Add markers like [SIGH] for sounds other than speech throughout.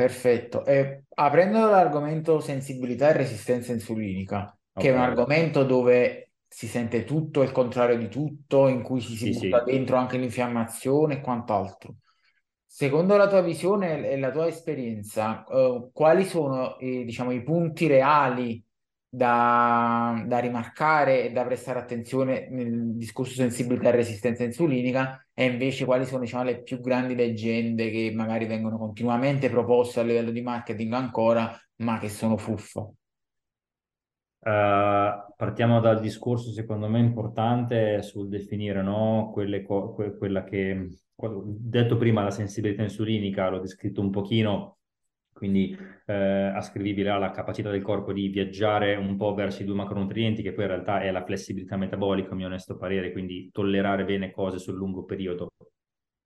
Perfetto. E aprendo l'argomento sensibilità e resistenza insulinica, che è un Ok, argomento dove si sente tutto e il contrario di tutto, in cui ci si sì, butta sì. dentro anche l'infiammazione e quant'altro. Secondo la tua visione e la tua esperienza, eh, quali sono, eh, diciamo, i punti reali da, da rimarcare e da prestare attenzione nel discorso sensibilità e resistenza insulinica e invece quali sono, diciamo, le più grandi leggende che magari vengono continuamente proposte a livello di marketing ancora, ma che sono fuffa? Eh, partiamo dal discorso, secondo me, importante sul definire, no? Co- que- quella che, detto prima, la sensibilità insulinica, l'ho descritto un pochino, quindi eh, ascrivibile alla capacità del corpo di viaggiare un po' verso i due macronutrienti, che poi in realtà è la flessibilità metabolica, a mio onesto parere, quindi tollerare bene cose sul lungo periodo,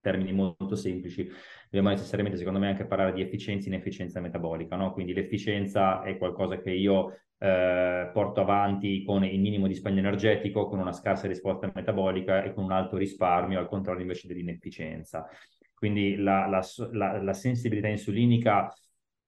termini molto semplici. Dobbiamo necessariamente, secondo me, anche parlare di efficienza e inefficienza metabolica, no? Quindi l'efficienza è qualcosa che io eh, porto avanti con il minimo di spagno energetico, con una scarsa risposta metabolica e con un alto risparmio, al contrario invece dell'inefficienza. Quindi la, la, la, la sensibilità insulinica,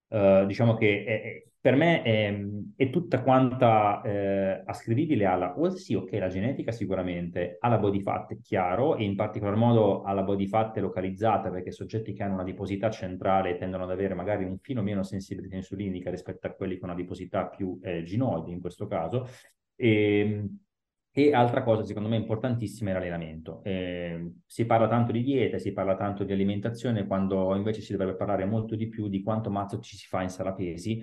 eh, diciamo che è, è, per me è, è, tutta quanta eh, ascrivibile alla, well, sì, ok, la genetica sicuramente, alla body fat è chiaro, e in particolar modo alla body fat localizzata, perché soggetti che hanno una adiposità centrale tendono ad avere magari un filo meno sensibilità insulinica rispetto a quelli con adiposità più eh, ginoidi in questo caso. E, e altra cosa, secondo me, importantissima è l'allenamento. Eh, si parla tanto di dieta, si parla tanto di alimentazione, quando invece si dovrebbe parlare molto di più di quanto mazzo ci si fa in sala pesi,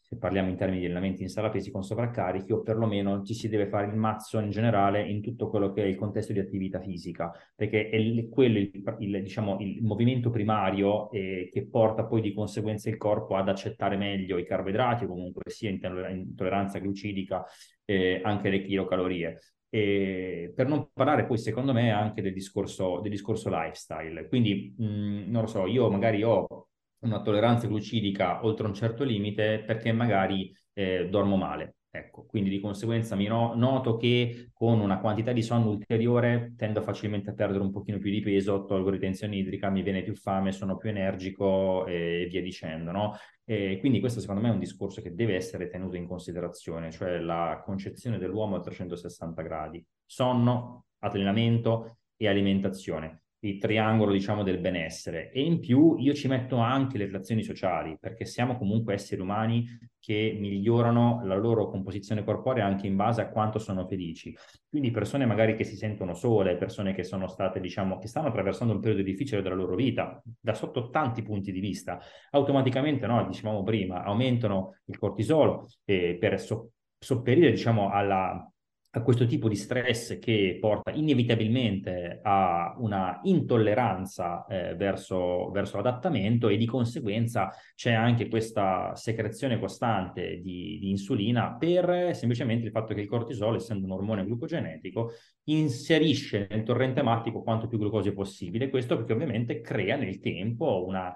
se parliamo in termini di allenamenti in sala pesi con sovraccarichi, o perlomeno ci si deve fare il mazzo in generale in tutto quello che è il contesto di attività fisica, perché è il, quello il, il, diciamo, il movimento primario eh, che porta poi di conseguenza il corpo ad accettare meglio i carboidrati, comunque sia intolleranza glucidica, eh, anche le chilocalorie. E per non parlare poi, secondo me, anche del discorso, del discorso lifestyle. Quindi, mh, non lo so, io magari ho una tolleranza glucidica oltre un certo limite perché magari eh, dormo male. Ecco, quindi di conseguenza mi no- noto che con una quantità di sonno ulteriore tendo facilmente a perdere un pochino più di peso, tolgo ritenzione idrica, mi viene più fame, sono più energico e via dicendo, no? E quindi questo secondo me è un discorso che deve essere tenuto in considerazione, cioè la concezione dell'uomo a 360 gradi. Sonno, allenamento e alimentazione il triangolo, diciamo, del benessere. E in più io ci metto anche le relazioni sociali, perché siamo comunque esseri umani che migliorano la loro composizione corporea anche in base a quanto sono felici. Quindi persone magari che si sentono sole, persone che sono state, diciamo, che stanno attraversando un periodo difficile della loro vita, da sotto tanti punti di vista, automaticamente, no, dicevamo prima, aumentano il cortisolo eh, per so- sopperire, diciamo, alla a questo tipo di stress che porta inevitabilmente a una intolleranza eh, verso, verso l'adattamento e di conseguenza c'è anche questa secrezione costante di, di, insulina per semplicemente il fatto che il cortisolo, essendo un ormone glucogenetico, inserisce nel torrente ematico quanto più glucosio possibile. Questo perché ovviamente crea nel tempo una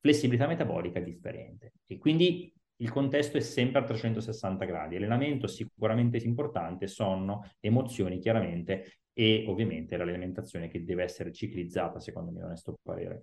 flessibilità metabolica differente. E quindi il contesto è sempre a 360 gradi. Allenamento sicuramente importante, sonno, emozioni chiaramente e ovviamente l'alimentazione che deve essere ciclizzata, secondo me, onesto parere.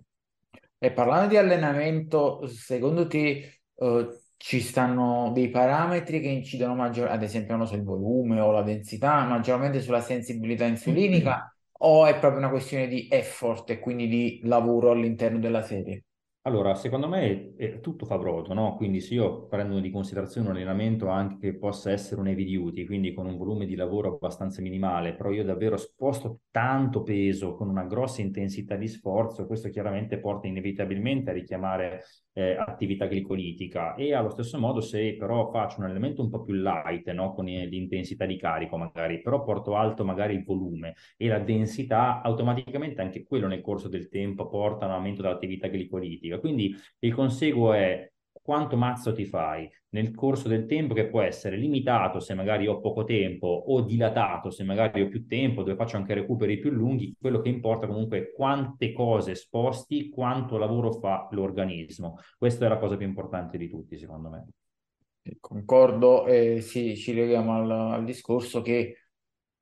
E parlando di allenamento, secondo te uh, ci stanno dei parametri che incidono maggiormente, ad esempio, non so, il volume o la densità, maggiormente sulla sensibilità insulinica, [CLEARS THROAT] o è proprio una questione di effort e quindi di lavoro all'interno della serie? Allora, secondo me è, tutto fa brodo, no? Quindi se io prendo di considerazione un allenamento anche che possa essere un heavy duty, quindi con un volume di lavoro abbastanza minimale, però io davvero sposto tanto peso con una grossa intensità di sforzo, questo chiaramente porta inevitabilmente a richiamare eh, attività glicolitica e allo stesso modo se però faccio un allenamento un po' più light, no? Con l'intensità di carico magari, però porto alto magari il volume e la densità, automaticamente anche quello nel corso del tempo porta a un aumento dell'attività glicolitica. Quindi il conseguo è quanto mazzo ti fai nel corso del tempo che può essere limitato se magari ho poco tempo o dilatato se magari ho più tempo dove faccio anche recuperi più lunghi quello che importa comunque è quante cose sposti quanto lavoro fa l'organismo. Questa è la cosa più importante di tutti secondo me. Concordo e sì, ci leghiamo al, al discorso che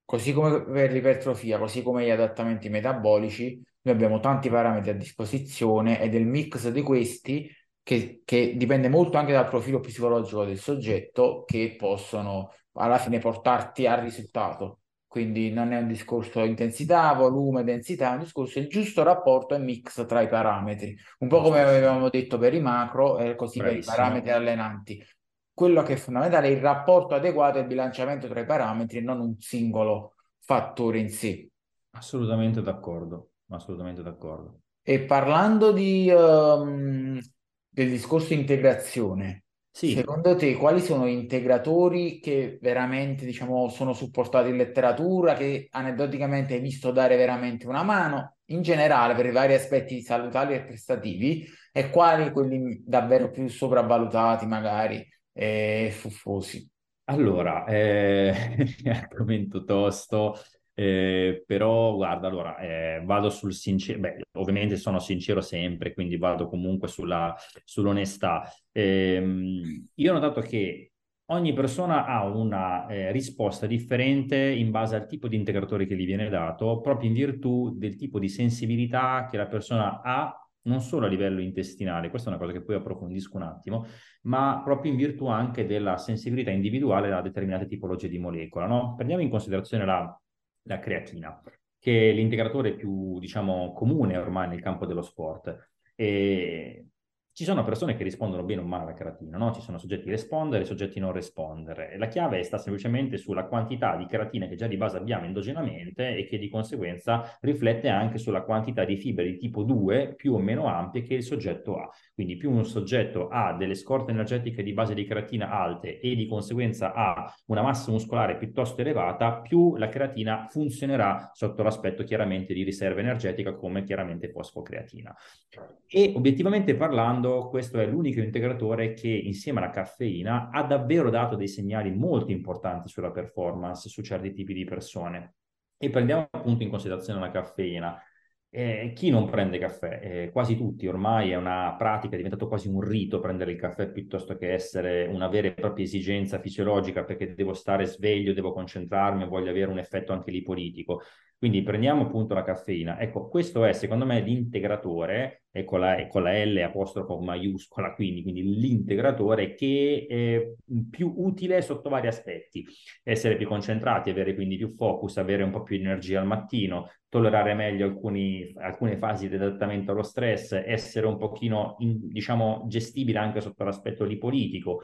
così come per l'ipertrofia così come gli adattamenti metabolici noi abbiamo tanti parametri a disposizione ed è il mix di questi che, che dipende molto anche dal profilo psicologico del soggetto, che possono alla fine portarti al risultato. Quindi non è un discorso intensità, volume, densità, è un discorso il giusto rapporto e mix tra i parametri. Un po' come avevamo detto per i macro e così Bravissimo. per i parametri allenanti. Quello che è fondamentale è il rapporto adeguato e il bilanciamento tra i parametri, non un singolo fattore in sé. Assolutamente d'accordo, assolutamente d'accordo. E parlando di, um, del discorso integrazione, sì. secondo te quali sono integratori che veramente diciamo, sono supportati in letteratura, che aneddoticamente hai visto dare veramente una mano, in generale per i vari aspetti salutari e prestativi, e quali quelli davvero più sopravvalutati magari e fuffosi? Allora, eh, [LAUGHS] argomento tosto. Eh, però guarda, allora eh, vado sul sincero, beh, ovviamente sono sincero sempre, quindi vado comunque sulla, sull'onestà. Eh, io ho notato che ogni persona ha una eh, risposta differente in base al tipo di integratore che gli viene dato, proprio in virtù del tipo di sensibilità che la persona ha non solo a livello intestinale, questa è una cosa che poi approfondisco un attimo, ma proprio in virtù anche della sensibilità individuale a determinate tipologie di molecola. No? Prendiamo in considerazione la la creatina, che è l'integratore più, diciamo, comune ormai nel campo dello sport. E ci sono persone che rispondono bene o male alla creatina, no? Ci sono soggetti rispondere e soggetti non rispondere. La chiave sta semplicemente sulla quantità di creatina che già di base abbiamo endogenamente e che di conseguenza riflette anche sulla quantità di fibre di tipo 2 più o meno ampie che il soggetto ha. Quindi più un soggetto ha delle scorte energetiche di base di creatina alte e di conseguenza ha una massa muscolare piuttosto elevata, più la creatina funzionerà sotto l'aspetto chiaramente di riserva energetica come chiaramente fosfocreatina. E obiettivamente parlando, parlando, questo è l'unico integratore che insieme alla caffeina ha davvero dato dei segnali molto importanti sulla performance su certi tipi di persone. E prendiamo appunto in considerazione la caffeina. Eh, chi non prende caffè? Eh, quasi tutti, ormai è una pratica, è diventato quasi un rito prendere il caffè piuttosto che essere una vera e propria esigenza fisiologica perché devo stare sveglio, devo concentrarmi, voglio avere un effetto anche lì politico. Quindi prendiamo appunto la caffeina. Ecco, questo è secondo me l'integratore, e con la, con la L apostrofo maiuscola, quindi, quindi l'integratore che è più utile sotto vari aspetti. Essere più concentrati, avere quindi più focus, avere un po' più energia al mattino, tollerare meglio alcuni, alcune fasi di adattamento allo stress, essere un pochino, in, diciamo, gestibile anche sotto l'aspetto di politico,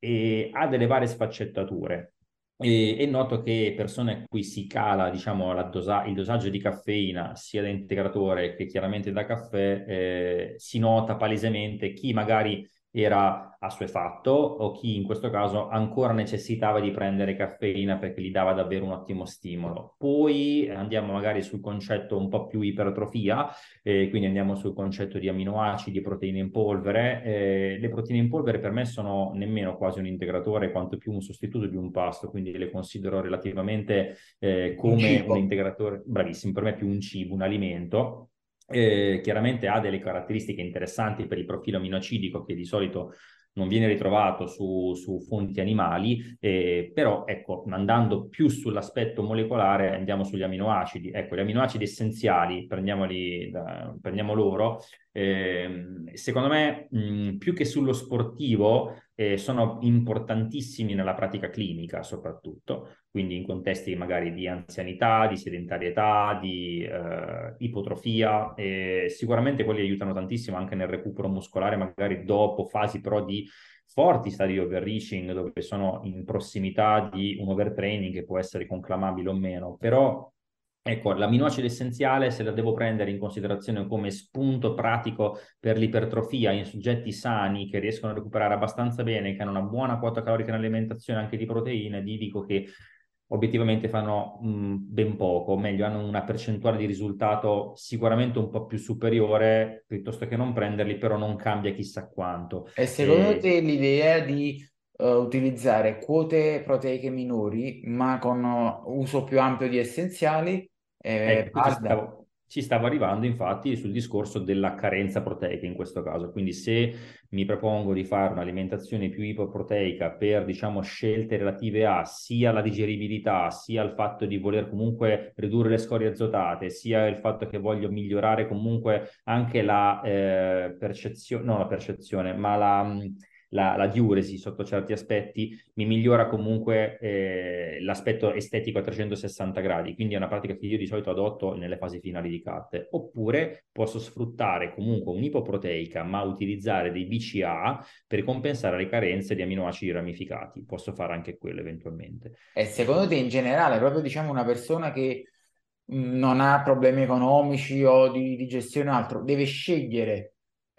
e ha delle varie sfaccettature. E, e, noto che persone a cui si cala diciamo, dosa- il dosaggio di caffeina sia da integratore che chiaramente da caffè, eh, si nota palesemente chi magari era assuefatto o chi in questo caso ancora necessitava di prendere caffeina perché gli dava davvero un ottimo stimolo. Poi andiamo magari sul concetto un po' più ipertrofia, eh, quindi andiamo sul concetto di aminoacidi, proteine in polvere. Eh, le proteine in polvere per me sono nemmeno quasi un integratore quanto più un sostituto di un pasto, quindi le considero relativamente eh, come un, un integratore, bravissimo, per me più un cibo, un alimento eh, chiaramente ha delle caratteristiche interessanti per il profilo aminoacidico che di solito non viene ritrovato su, su fonti animali, eh, però ecco, andando più sull'aspetto molecolare andiamo sugli aminoacidi. Ecco, gli aminoacidi essenziali, prendiamoli da, prendiamo loro, eh, secondo me mh, più che sullo sportivo eh, sono importantissimi nella pratica clinica soprattutto, quindi in contesti magari di anzianità, di sedentarietà, di eh, ipotrofia, e sicuramente quelli aiutano tantissimo anche nel recupero muscolare, magari dopo fasi però di forti stadi di overreaching dove sono in prossimità di un overtraining che può essere conclamabile o meno, però Ecco, l'aminoacido essenziale, se la devo prendere in considerazione come spunto pratico per l'ipertrofia in soggetti sani che riescono a recuperare abbastanza bene, che hanno una buona quota calorica in alimentazione anche di proteine, vi dico che obiettivamente fanno mh, ben poco, o meglio, hanno una percentuale di risultato sicuramente un po' più superiore, piuttosto che non prenderli, però non cambia chissà quanto. E secondo e... te l'idea di uh, utilizzare quote proteiche minori, ma con uh, uso più ampio di essenziali, eh, ecco, stavo, si stava arrivando infatti sul discorso della carenza proteica in questo caso. Quindi se mi propongo di fare un'alimentazione più ipoproteica per, diciamo, scelte relative a sia la digeribilità, sia il fatto di voler comunque ridurre le scorie azotate, sia il fatto che voglio migliorare comunque anche la eh, percezione, non la percezione, ma la la, la diuresi sotto certi aspetti, mi migliora comunque eh, l'aspetto estetico a 360 gradi, quindi è una pratica che io di solito adotto nelle fasi finali di cut. Oppure posso sfruttare comunque un'ipoproteica, ma utilizzare dei BCA per compensare le carenze di aminoacidi ramificati. Posso fare anche quello eventualmente. E secondo te in generale, proprio diciamo una persona che non ha problemi economici o di, di gestione o altro, deve scegliere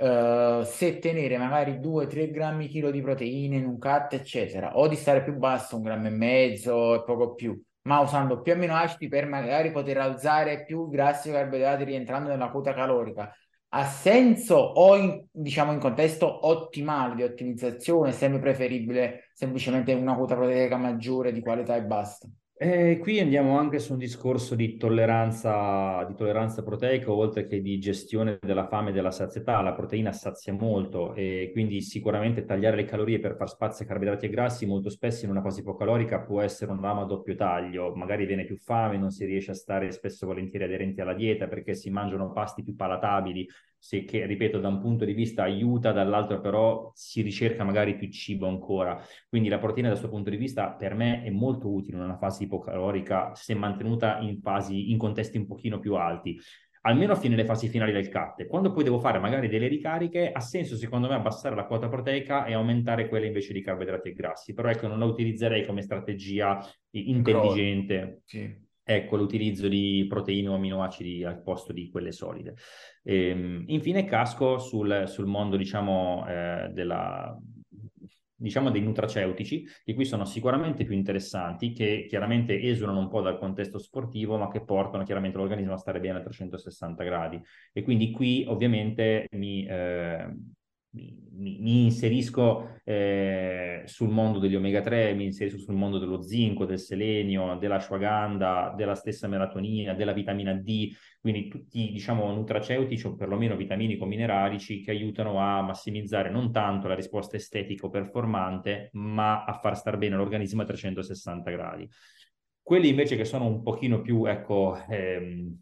uh, se tenere magari 2-3 grammi chilo di proteine in un cut, eccetera, o di stare più basso, un grammo e mezzo e poco più, ma usando più amminoacidi per magari poter alzare più grassi e carboidrati rientrando nella quota calorica. Ha senso o in, diciamo in contesto ottimale di ottimizzazione, sempre preferibile semplicemente una quota proteica maggiore di qualità e basta? Eh, qui andiamo anche su un discorso di tolleranza, di tolleranza proteica, oltre che di gestione della fame e della sazietà. La proteina sazia molto e quindi sicuramente tagliare le calorie per far spazio a carboidrati e grassi molto spesso in una fase ipocalorica può essere un ramo a doppio taglio. Magari viene più fame, non si riesce a stare spesso volentieri aderenti alla dieta perché si mangiano pasti più palatabili, sì, che ripeto da un punto di vista aiuta, dall'altro però si ricerca magari più cibo ancora. Quindi la proteina da questo punto di vista per me è molto utile in una fase ipocalorica se mantenuta in fasi, in contesti un pochino più alti almeno fino alle fasi finali del cut. Quando poi devo fare magari delle ricariche, ha senso secondo me abbassare la quota proteica e aumentare quella invece di carboidrati e grassi. Però ecco, non la utilizzerei come strategia intelligente. Sì ecco l'utilizzo di proteine o aminoacidi al posto di quelle solide. E, ehm, infine casco sul, sul mondo, diciamo, eh, della, diciamo dei nutraceutici, che qui sono sicuramente più interessanti, che chiaramente esulano un po' dal contesto sportivo, ma che portano chiaramente l'organismo a stare bene a 360 gradi. E quindi qui ovviamente mi, eh, mi, mi, inserisco eh, sul mondo degli omega 3, mi inserisco sul mondo dello zinco, del selenio, dell'ashwagandha, della stessa melatonina, della vitamina D, quindi tutti diciamo nutraceutici o perlomeno vitaminico mineralici che aiutano a massimizzare non tanto la risposta estetica o performante, ma a far star bene l'organismo a 360 gradi. Quelli invece che sono un pochino più, ecco, ehm,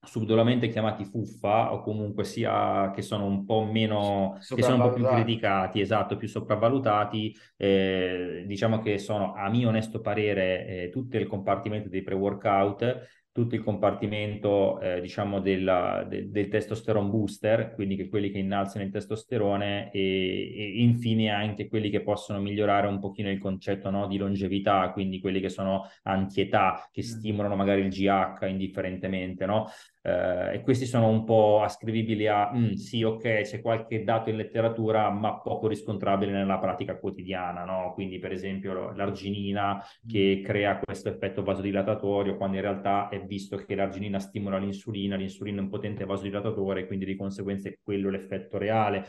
subdolamente chiamati fuffa o comunque sia che sono un po' meno che sono un po' più criticati, esatto, più sopravvalutati, eh, diciamo che sono a mio onesto parere eh, tutto il compartimento dei pre-workout tutto il compartimento, eh, diciamo, della, de, del testosterone booster, quindi che quelli che innalzano il testosterone e, e, infine anche quelli che possono migliorare un pochino il concetto no, di longevità, quindi quelli che sono antietà, che mm. stimolano magari il GH indifferentemente, no? Eh, e questi sono un po' ascrivibili a mm, sì, ok, c'è qualche dato in letteratura, ma poco riscontrabile nella pratica quotidiana, no? Quindi, per esempio, l'arginina che mm. crea questo effetto vasodilatatorio, quando in realtà è visto che l'arginina stimola l'insulina, l'insulina è un potente vasodilatatore, quindi di conseguenza è quello l'effetto reale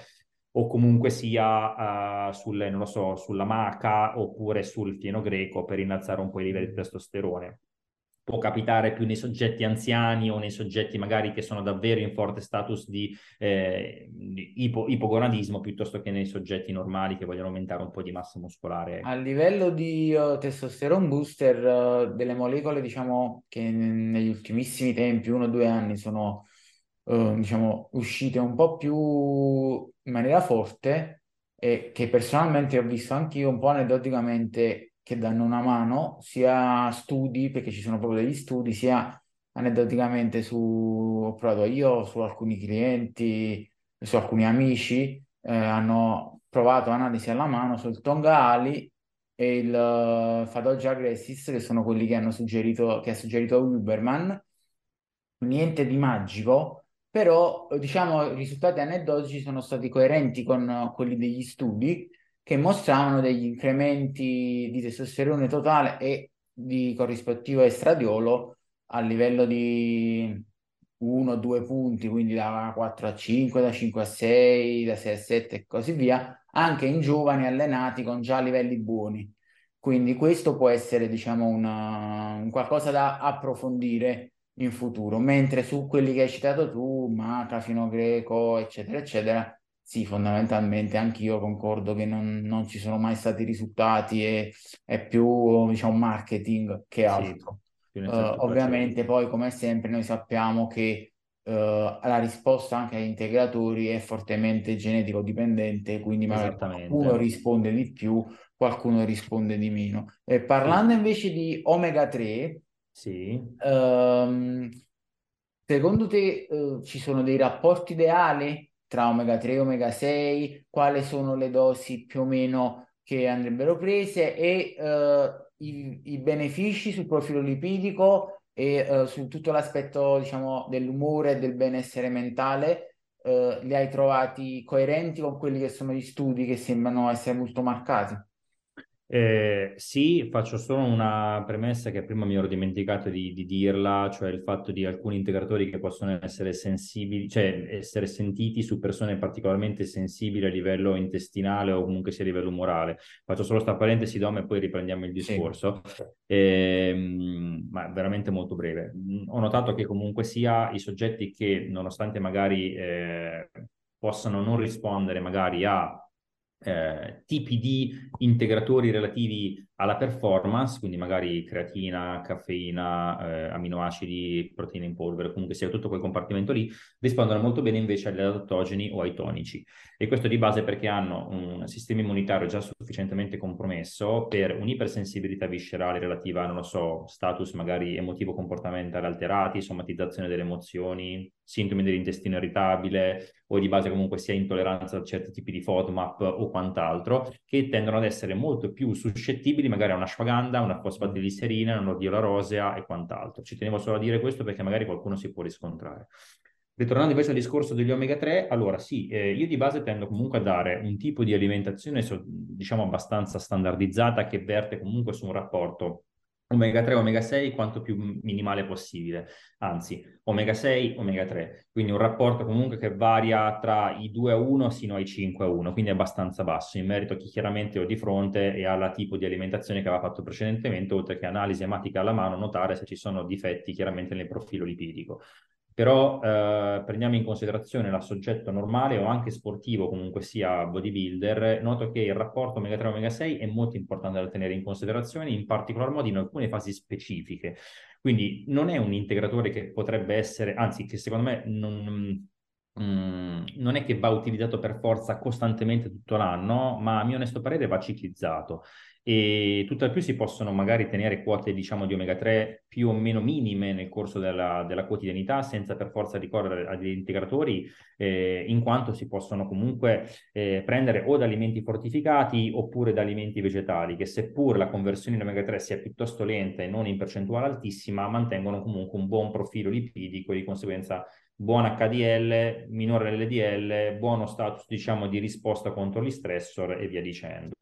o comunque sia uh, non lo so, sulla maca oppure sul fieno greco per innalzare un po' i livelli di testosterone può capitare più nei soggetti anziani o nei soggetti magari che sono davvero in forte status di, eh, ipo, ipogonadismo piuttosto che nei soggetti normali che vogliono aumentare un po' di massa muscolare. A livello di uh, testosterone booster, uh, delle molecole diciamo che negli ultimissimi tempi, uno o due anni, sono uh, diciamo, uscite un po' più in maniera forte e che personalmente ho visto anche io un po' aneddoticamente che danno una mano, sia studi, perché ci sono proprio degli studi, sia aneddoticamente su, ho provato io, su alcuni clienti, su alcuni amici, eh, hanno provato analisi alla mano sul Tonga Ali e il uh, Fadoggia Agressis, che sono quelli che hanno suggerito, che ha suggerito Uberman. Niente di magico, però diciamo i risultati aneddotici sono stati coerenti con quelli degli studi che mostravano degli incrementi di testosterone totale e di corrispettivo estradiolo a livello di 1-2 punti, quindi da 4 a 5, da 5 a 6, da 6 a 7 e così via, anche in giovani allenati con già livelli buoni. Quindi questo può essere, diciamo, una, un qualcosa da approfondire in futuro, mentre su quelli che hai citato tu, Maca, Fino Greco, eccetera, eccetera, sì, fondamentalmente anch'io concordo che non, non, ci sono mai stati risultati e è più, diciamo, marketing che altro. Sì, uh, ovviamente poi, come sempre, noi sappiamo che uh, la risposta anche agli integratori è fortemente genetico dipendente, quindi magari qualcuno risponde di più, qualcuno risponde di meno. E parlando invece di omega 3, sì. Um, secondo te uh, ci sono dei rapporti ideali tra omega 3 e omega 6, quali sono le dosi più o meno che andrebbero prese e uh, i, i, benefici sul profilo lipidico e uh, su tutto l'aspetto diciamo dell'umore e del benessere mentale uh, li hai trovati coerenti con quelli che sono gli studi che sembrano essere molto marcati? Eh, sì, faccio solo una premessa che prima mi ero dimenticato di, di, dirla, cioè il fatto di alcuni integratori che possono essere sensibili, cioè essere sentiti su persone particolarmente sensibili a livello intestinale o comunque sia a livello umorale. Faccio solo sta parentesi, Dom, e poi riprendiamo il discorso, sì. eh, ma veramente molto breve. Ho notato che comunque sia i soggetti che, nonostante magari eh, possano non rispondere magari a eh, tipi di integratori relativi alla performance, quindi magari creatina, caffeina, eh, aminoacidi, proteine in polvere, comunque sia tutto quel compartimento lì, rispondono molto bene invece agli adattogeni o ai tonici. E questo di base perché hanno un sistema immunitario già sufficientemente compromesso per un'ipersensibilità viscerale relativa, non lo so, status magari emotivo-comportamentale alterati, somatizzazione delle emozioni, sintomi dell'intestino irritabile o di base comunque sia intolleranza a certi tipi di FODMAP o quant'altro, che tendono ad essere molto più suscettibili magari a una ashwagandha, una fosfatiliserina, una odiola rosea e quant'altro. Ci tenevo solo a dire questo perché magari qualcuno si può riscontrare. Ritornando invece al discorso degli omega 3, allora sì, eh, io di base tendo comunque a dare un tipo di alimentazione, diciamo, abbastanza standardizzata che verte comunque su un rapporto omega 3 omega 6 quanto più minimale possibile, anzi omega 6 omega 3, quindi un rapporto comunque che varia tra i 2 a 1 sino ai 5 a 1, quindi abbastanza basso in merito a chi chiaramente ho di fronte e alla tipo di alimentazione che aveva fatto precedentemente, oltre che analisi ematica alla mano, notare se ci sono difetti chiaramente nel profilo lipidico però eh, prendiamo in considerazione la soggetto normale o anche sportivo, comunque sia bodybuilder, noto che il rapporto omega 3 omega 6 è molto importante da tenere in considerazione, in particolar modo in alcune fasi specifiche. Quindi non è un integratore che potrebbe essere, anzi che secondo me non, Mm, non è che va utilizzato per forza costantemente tutto l'anno, ma a mio onesto parere va ciclizzato e tutt'al più si possono magari tenere quote diciamo di omega 3 più o meno minime nel corso della, della quotidianità senza per forza ricorrere a degli integratori eh, in quanto si possono comunque eh, prendere o da alimenti fortificati oppure da alimenti vegetali che seppur la conversione in omega 3 sia piuttosto lenta e non in percentuale altissima mantengono comunque un buon profilo lipidico e di conseguenza buon HDL, minore LDL, buono status diciamo di risposta contro gli stressor e via dicendo.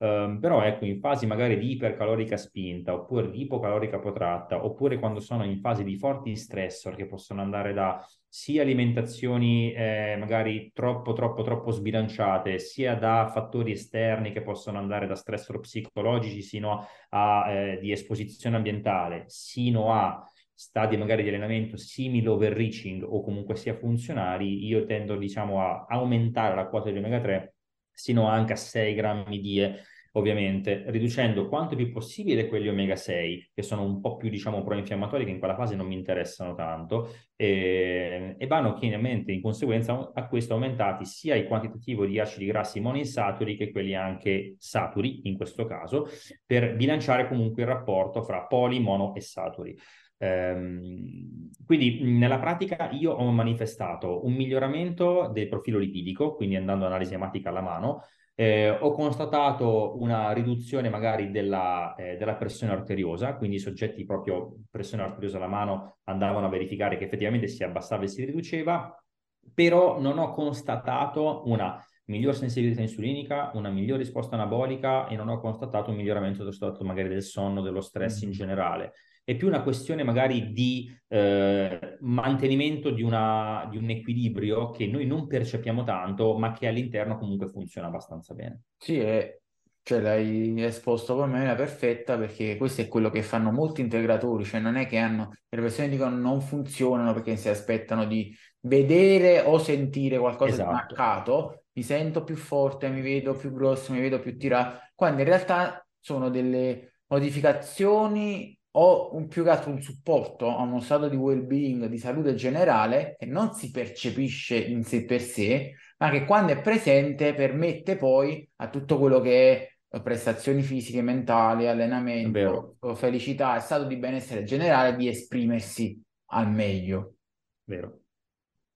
Um, però ecco, in fasi magari di ipercalorica spinta oppure di ipocalorica protratta oppure quando sono in fasi di forti stressor che possono andare da sia alimentazioni eh, magari troppo troppo troppo sbilanciate sia da fattori esterni che possono andare da stressor psicologici sino a eh, di esposizione ambientale sino a stadi magari di allenamento simili overreaching o comunque sia funzionali io tendo diciamo a aumentare la quota di omega 3 sino anche a 6 grammi di E, ovviamente, riducendo quanto più possibile quelli omega 6, che sono un po' più, diciamo, pro-infiammatori, che in quella fase non mi interessano tanto, e, e vanno chiaramente in conseguenza a questo aumentati sia il quantitativo di acidi grassi monoinsaturi che quelli anche saturi, in questo caso, per bilanciare comunque il rapporto fra poli, mono e saturi. Ehm, quindi nella pratica io ho manifestato un miglioramento del profilo lipidico, quindi andando analisi ematica alla mano, eh, ho constatato una riduzione magari della, eh, della, pressione arteriosa, quindi i soggetti proprio pressione arteriosa alla mano andavano a verificare che effettivamente si abbassava e si riduceva, però non ho constatato una miglior sensibilità insulinica, una miglior risposta anabolica e non ho constatato un miglioramento dello stato magari del sonno, dello stress in generale è più una questione magari di eh, mantenimento di, una, di, un equilibrio che noi non percepiamo tanto, ma che all'interno comunque funziona abbastanza bene. Sì, è Cioè l'hai esposto per me, la perfetta, perché questo è quello che fanno molti integratori, cioè non è che hanno, le persone dicono non funzionano perché si aspettano di vedere o sentire qualcosa esatto. di marcato, mi sento più forte, mi vedo più grosso, mi vedo più tirato, quando in realtà sono delle modificazioni o un, più che altro un supporto a uno stato di well-being, di salute generale che non si percepisce in sé per sé, ma che quando è presente permette poi a tutto quello che è prestazioni fisiche, mentali, allenamento, felicità, stato di benessere generale di esprimersi al meglio. Vero.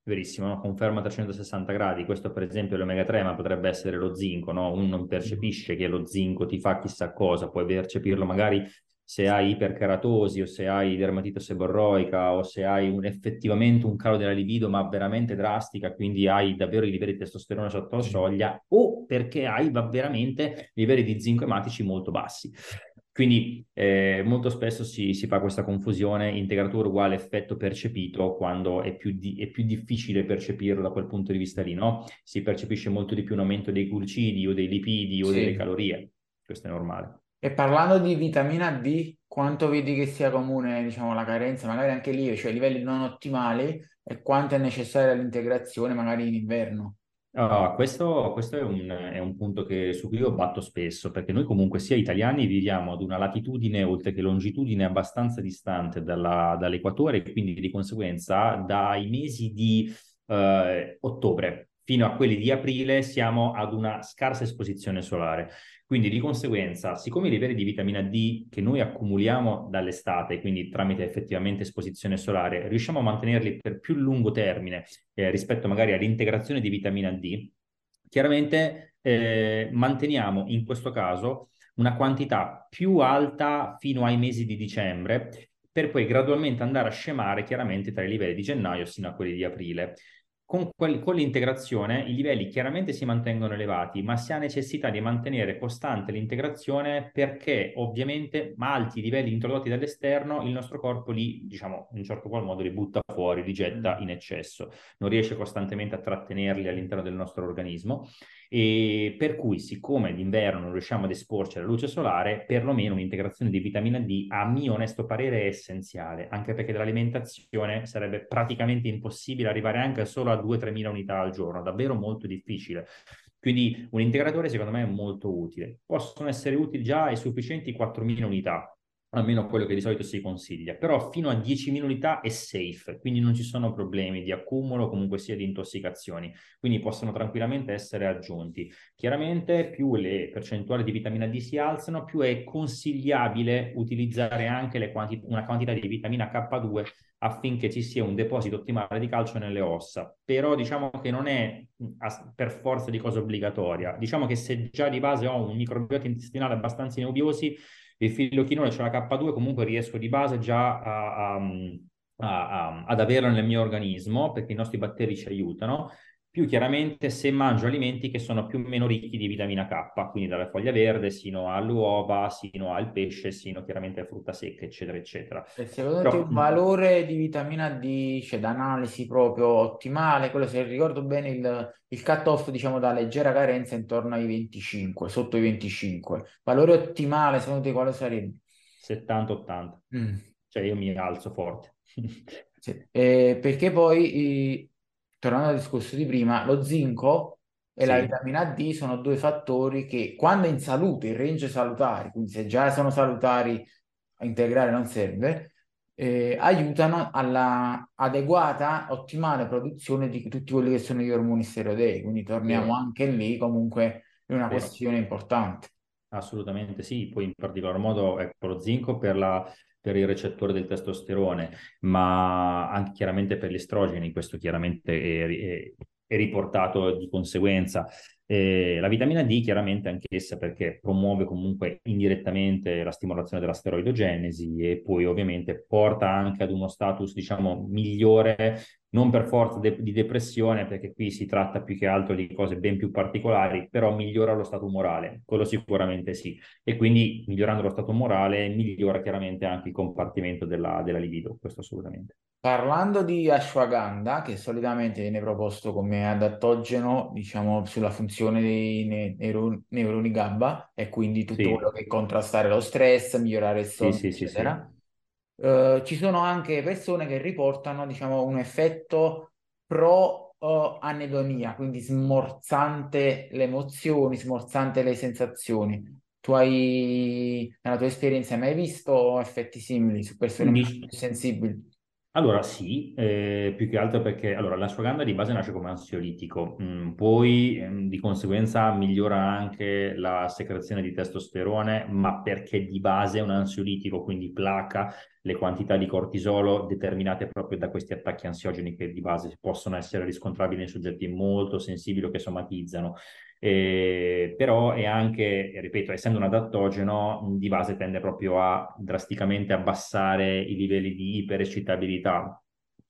Verissimo, no? conferma a 360 gradi. Questo, per esempio, l'omega 3, ma potrebbe essere lo zinco, no? Uno non percepisce che lo zinco ti fa chissà cosa, puoi percepirlo magari se hai iperkeratosi o se hai dermatite seborroica o se hai un, effettivamente un calo della libido ma veramente drastica, quindi hai davvero i livelli di testosterone sotto la soglia o perché hai veramente livelli di zinco ematici molto bassi. Quindi eh, molto spesso si, si, fa questa confusione integratore uguale effetto percepito quando è più, di, è più, difficile percepirlo da quel punto di vista lì, no? Si percepisce molto di più un aumento dei glucidi o dei lipidi o sì. delle calorie, questo è normale. E parlando di vitamina D, quanto vedi che sia comune, diciamo, la carenza, magari anche lì, cioè livelli non ottimali, e quanto è necessaria l'integrazione magari in inverno? Uh, questo, questo è, un, è, un, punto che, su cui io batto spesso, perché noi comunque sia italiani viviamo ad una latitudine oltre che longitudine abbastanza distante dalla, dall'equatore, quindi di conseguenza dai mesi di uh, ottobre fino a quelli di aprile siamo ad una scarsa esposizione solare. Quindi di conseguenza, siccome i livelli di vitamina D che noi accumuliamo dall'estate, quindi tramite effettivamente esposizione solare, riusciamo a mantenerli per più lungo termine eh, rispetto magari all'integrazione di vitamina D, chiaramente eh, manteniamo in questo caso una quantità più alta fino ai mesi di dicembre per poi gradualmente andare a scemare chiaramente tra i livelli di gennaio sino a quelli di aprile con, quel, con, l'integrazione i livelli chiaramente si mantengono elevati, ma si ha necessità di mantenere costante l'integrazione perché ovviamente ma alti livelli introdotti dall'esterno il nostro corpo li, diciamo, in un certo qual modo li butta fuori, li getta mm. in eccesso, non riesce costantemente a trattenerli all'interno del nostro organismo e per cui siccome d'inverno non riusciamo ad esporci alla luce solare, perlomeno un'integrazione di vitamina D a mio onesto parere è essenziale, anche perché dall'alimentazione sarebbe praticamente impossibile arrivare anche solo a 2-3 mila unità al giorno, davvero molto difficile. Quindi un integratore secondo me è molto utile. Possono essere utili già e sufficienti 4.000 unità, almeno quello che di solito si consiglia, però fino a 10.000 unità è safe, quindi non ci sono problemi di accumulo, comunque sia di intossicazioni, quindi possono tranquillamente essere aggiunti. Chiaramente più le percentuali di vitamina D si alzano, più è consigliabile utilizzare anche quanti- una quantità di vitamina K2 affinché ci sia un deposito ottimale di calcio nelle ossa, però diciamo che non è per forza di cosa obbligatoria, diciamo che se già di base ho un microbiota intestinale abbastanza neubiosi, il filochinone, cioè la K2, comunque riesco di base già a, a, a, ad averlo nel mio organismo perché i nostri batteri ci aiutano più chiaramente se mangio alimenti che sono più o meno ricchi di vitamina K, quindi dalla foglia verde sino all'uova, sino al pesce, sino chiaramente a frutta secca, eccetera, eccetera. E secondo Però, te il valore di vitamina D, cioè d'analisi proprio ottimale, quello se ricordo bene il, il cut-off, diciamo, da leggera carenza intorno ai 25, sotto i 25. Valore ottimale, secondo te quale sarebbe? 70-80. Mm. Cioè io mi alzo forte. [LAUGHS] sì. eh, perché poi tornando al discorso di prima, lo zinco e sì. la vitamina D sono due fattori che quando in salute, in range salutari, quindi se già sono salutari, a integrare non serve, eh, aiutano alla adeguata, ottimale produzione di tutti quelli che sono gli ormoni steroidei. Quindi torniamo Vero. anche lì comunque in una Vero. questione importante. Assolutamente sì, poi in particolar modo ecco, lo zinco per la per il recettore del testosterone, ma anche chiaramente per gli estrogeni, questo chiaramente è, è, è riportato di conseguenza. Eh, la vitamina D chiaramente anch'essa perché promuove comunque indirettamente la stimolazione della steroidogenesi e poi ovviamente porta anche ad uno status diciamo migliore non per forza de- di depressione, perché qui si tratta più che altro di cose ben più particolari, però migliora lo stato morale, quello sicuramente sì. E quindi migliorando lo stato morale migliora chiaramente anche il compartimento della, della libido, questo assolutamente. Parlando di ashwagandha, che solitamente viene proposto come adattogeno, diciamo, sulla funzione dei ne- neuroni, neuroni GABA e quindi tutto Sì, quello che è contrastare lo stress, migliorare il sonno, sì, sì, sì. eccetera. Eh, ci sono anche persone che riportano, diciamo, un effetto pro eh, anedonia, quindi smorzante le emozioni, smorzante le sensazioni. Tu hai, nella tua esperienza, hai mai visto effetti simili su persone più sensibili? Allora sì, eh, più che altro perché allora, l'ashwagandha di base nasce come ansiolitico, mm, poi ehm, di conseguenza migliora anche la secrezione di testosterone, ma perché di base è un ansiolitico, quindi placa le quantità di cortisolo determinate proprio da questi attacchi ansiogeni che di base possono essere riscontrabili in soggetti molto sensibili o che somatizzano. Eh, però è anche, ripeto, essendo un adattogeno, di base tende proprio a drasticamente abbassare i livelli di iperecitabilità.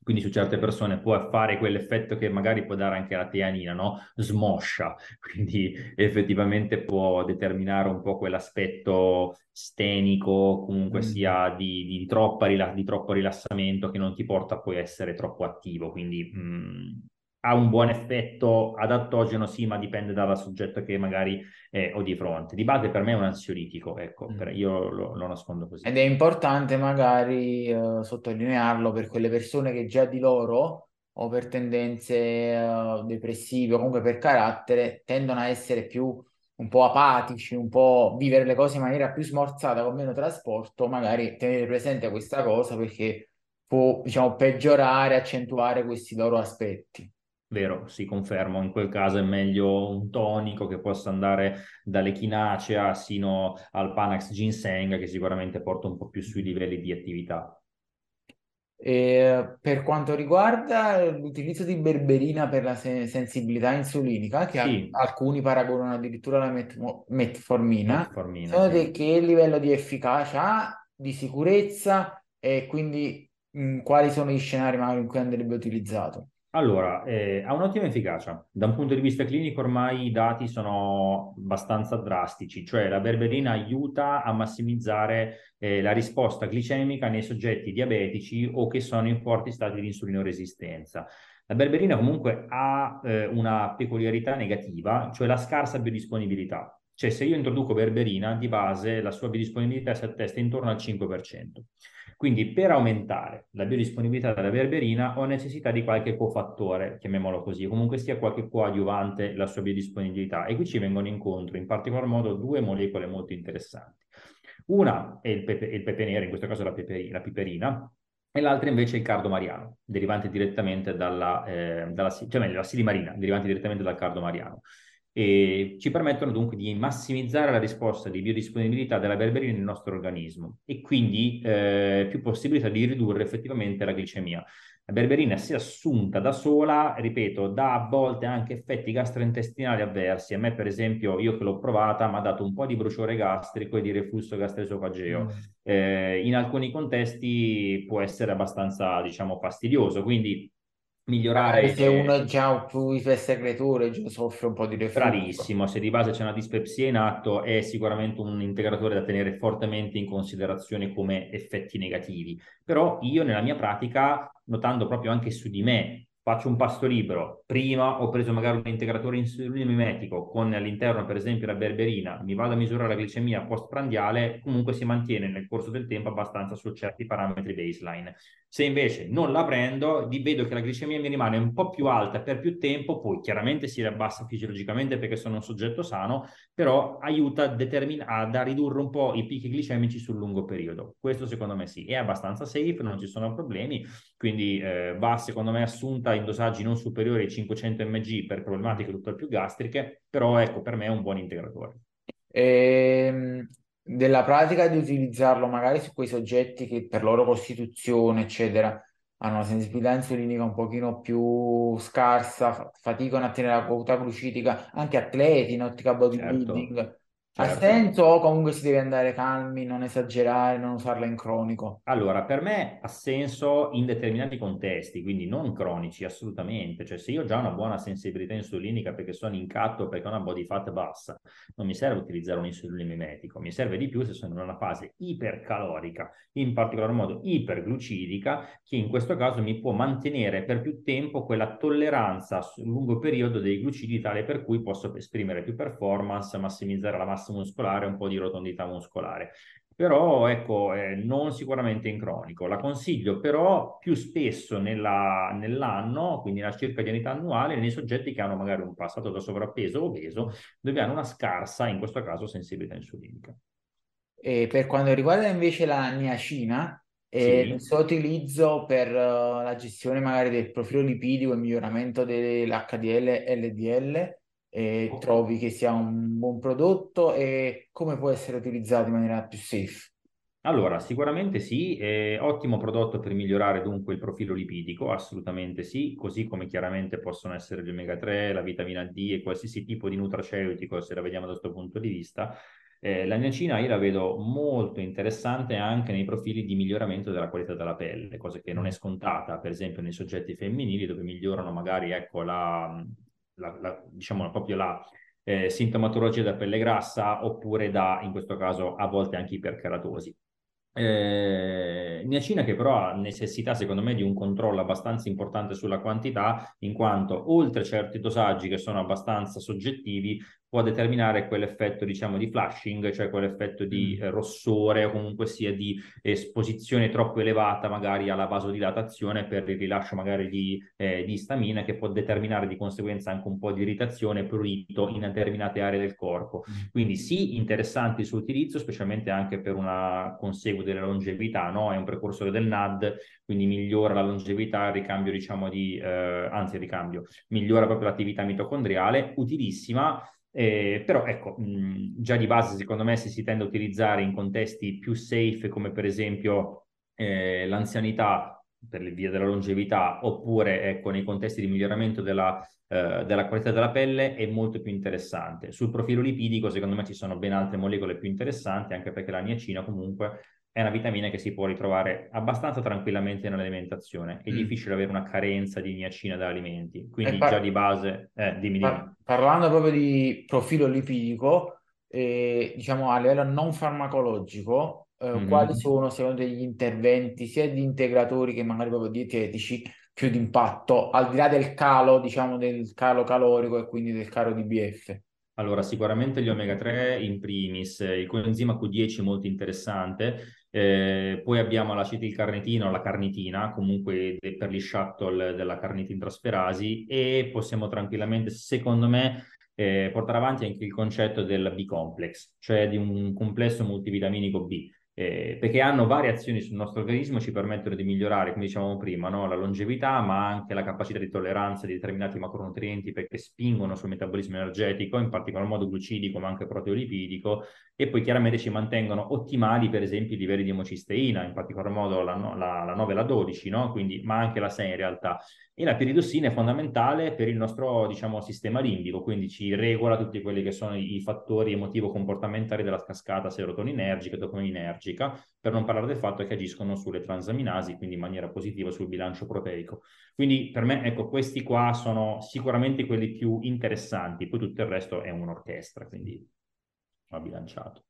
Quindi su certe persone può fare quell'effetto che magari può dare anche la teanina, no? Smoscia, [LAUGHS] quindi effettivamente può determinare un po' quell'aspetto stenico, comunque Mm. sia di, di, troppa, di troppo rilassamento che non ti porta poi a essere troppo attivo. Quindi mh, ha un buon effetto adattogeno, sì, ma dipende dal soggetto che magari eh, ho di fronte. Di base per me è un ansiolitico, ecco, Mm. per, io lo, lo, nascondo così. Ed è importante magari eh, sottolinearlo per quelle persone che già di loro o per tendenze eh, depressive o comunque per carattere tendono a essere più un po' apatici, un po' vivere le cose in maniera più smorzata, con meno trasporto, magari tenere presente questa cosa perché può, diciamo, peggiorare, accentuare questi loro aspetti. Vero, si confermo, in quel caso è meglio un tonico che possa andare dall'echinacea sino al Panax Ginseng che sicuramente porta un po' più sui livelli di attività. E per quanto riguarda l'utilizzo di berberina per la sen- sensibilità insulinica, che sì. a- alcuni paragonano addirittura alla met- metformina, metformina secondo sì. che livello di efficacia ha, di sicurezza e quindi mh, quali sono gli scenari in cui andrebbe utilizzato? Allora, eh, ha un'ottima efficacia. Da un punto di vista clinico ormai i dati sono abbastanza drastici, cioè la berberina aiuta a massimizzare eh, la risposta glicemica nei soggetti diabetici o che sono in forti stati di insulinoresistenza. La berberina comunque ha eh, una peculiarità negativa, cioè la scarsa biodisponibilità. Cioè se io introduco berberina, di base la sua biodisponibilità si attesta intorno al 5%. Quindi per aumentare la biodisponibilità della berberina ho necessità di qualche cofattore, chiamiamolo così, comunque sia qualche coadiuvante la sua biodisponibilità. E qui ci vengono incontro in particolar modo due molecole molto interessanti. Una è il pepe, il pepe nero, in questo caso la, pepe, la piperina, e l'altra invece è il cardomariano, derivante direttamente dalla, eh, dalla cioè meglio, la silimarina, derivante direttamente dal cardomariano e ci permettono dunque di massimizzare la risposta di biodisponibilità della berberina nel nostro organismo e quindi eh, più possibilità di ridurre effettivamente la glicemia. La berberina, se assunta da sola, ripeto, dà a volte anche effetti gastrointestinali avversi. A me, per esempio, io che l'ho provata, mi ha dato un po' di bruciore gastrico e di reflusso gastroesofageo. Mm. Eh, in alcuni contesti può essere abbastanza, diciamo, fastidioso. Quindi migliorare. Magari se uno è già un pluripes secretore, già soffre un po' di reflusso. Bravissimo, se di base c'è una dispepsia in atto è sicuramente un integratore da tenere fortemente in considerazione come effetti negativi. Però io nella mia pratica, notando proprio anche su di me, faccio un pasto libero, prima ho preso magari un integratore insulinomimetico con all'interno per esempio la berberina, mi vado a misurare la glicemia postprandiale, comunque si mantiene nel corso del tempo abbastanza su certi parametri baseline. Se invece non la prendo, vedo che la glicemia mi rimane un po' più alta per più tempo, poi chiaramente si riabbassa fisiologicamente perché sono un soggetto sano, però aiuta a, determin- a ridurre un po' i picchi glicemici sul lungo periodo. Questo secondo me sì, è abbastanza safe, non ci sono problemi, quindi eh, va secondo me assunta in dosaggi non superiori ai 500 mg per problematiche tutt'al più gastriche, però ecco per me è un buon integratore. Ehm, della pratica di utilizzarlo magari su quei soggetti che per loro costituzione, eccetera, hanno una sensibilità insulinica un pochino più scarsa, faticano a tenere la quota glucidica, anche atleti in ottica bodybuilding, certo. Ha Certo. senso o comunque si deve andare calmi, non esagerare, non usarla in cronico? Allora, per me ha senso in determinati contesti, quindi non cronici, assolutamente. Cioè, se io ho già una buona sensibilità insulinica perché sono in catto, perché ho una body fat bassa, non mi serve utilizzare un insulino mimetico, mi serve di più se sono in una fase ipercalorica, in particolar modo iperglucidica, che in questo caso mi può mantenere per più tempo quella tolleranza sul lungo periodo dei glucidi tale per cui posso esprimere più performance, massimizzare la massa muscolare, un po' di rotondità muscolare però ecco, eh, non sicuramente in cronico. La consiglio però più spesso nella, nell'anno, quindi nella circadianità annuale, nei soggetti che hanno magari un passato da sovrappeso o obeso, dove hanno una scarsa, in questo caso, sensibilità insulinica. E per quanto riguarda invece la niacina, eh, il Sì. suo utilizzo per eh, la gestione magari del profilo lipidico e miglioramento dell'HDL e LDL, eh, trovi che sia un buon prodotto e come può essere utilizzato in maniera più safe? Allora, sicuramente sì, è ottimo prodotto per migliorare dunque il profilo lipidico, assolutamente sì, così come chiaramente possono essere gli omega 3, la vitamina D e qualsiasi tipo di nutraceutico, se la vediamo da questo punto di vista. Eh, la niacina io la vedo molto interessante anche nei profili di miglioramento della qualità della pelle, cosa che non è scontata, per esempio nei soggetti femminili dove migliorano magari ecco, la, la, la, diciamo proprio la eh, sintomatologia da pelle grassa oppure da, in questo caso, a volte anche iperkeratosi. Eh, niacina che però ha necessità secondo me di un controllo abbastanza importante sulla quantità in quanto oltre certi dosaggi che sono abbastanza soggettivi può determinare quell'effetto diciamo di flushing cioè quell'effetto di eh, rossore o comunque sia di esposizione troppo elevata magari alla vasodilatazione per il rilascio magari di, eh, di istamina che può determinare di conseguenza anche un po' di irritazione prurito in determinate aree del corpo. Quindi sì interessanti il suo utilizzo specialmente anche per una conseguenza della longevità, no? È un precursore del NAD, quindi migliora la longevità, il ricambio, diciamo, di, eh, anzi il ricambio, migliora proprio l'attività mitocondriale, utilissima, eh, però ecco, mh, già di base secondo me se si tende a utilizzare in contesti più safe come per esempio eh, l'anzianità per vie della longevità oppure ecco, nei contesti di miglioramento della, eh, della qualità della pelle è molto più interessante. Sul profilo lipidico secondo me ci sono ben altre molecole più interessanti anche perché la niacina comunque è una vitamina che si può ritrovare abbastanza tranquillamente nell'alimentazione. È mm. difficile avere una carenza di niacina da alimenti, quindi par- già di base... Eh, dimmi, dimmi. parlando proprio di profilo lipidico, eh, diciamo a livello non farmacologico, eh, mm-hmm. quali sono secondo te gli interventi sia di integratori che magari proprio dietetici più di impatto, al di là del calo, diciamo, del calo calorico e quindi del calo di BF? Allora, sicuramente gli omega 3 in primis, il coenzima Q10 molto interessante, eh, poi abbiamo l'acetilcarnitino, la carnitina, comunque per gli shuttle della carnitintrasferasi e possiamo tranquillamente, secondo me, eh, portare avanti anche il concetto del B-complex, cioè di un complesso multivitaminico B eh, perché hanno varie azioni sul nostro organismo, ci permettono di migliorare, come dicevamo prima, no? la longevità, ma anche la capacità di tolleranza di determinati macronutrienti perché spingono sul metabolismo energetico, in particolar modo glucidico, ma anche proteolipidico, e poi chiaramente ci mantengono ottimali, per esempio, i livelli di emocisteina, in particolar modo la, la, la 9 e la 12, no? Quindi, ma anche la 6 in realtà. E la piridossina è fondamentale per il nostro, diciamo, sistema limbico, quindi ci regola tutti quelli che sono i, fattori emotivo-comportamentali della cascata serotoninergica e dopaminergica, per non parlare del fatto che agiscono sulle transaminasi, quindi in maniera positiva sul bilancio proteico. Quindi per me, ecco, questi qua sono sicuramente quelli più interessanti, poi tutto il resto è un'orchestra, quindi va bilanciato.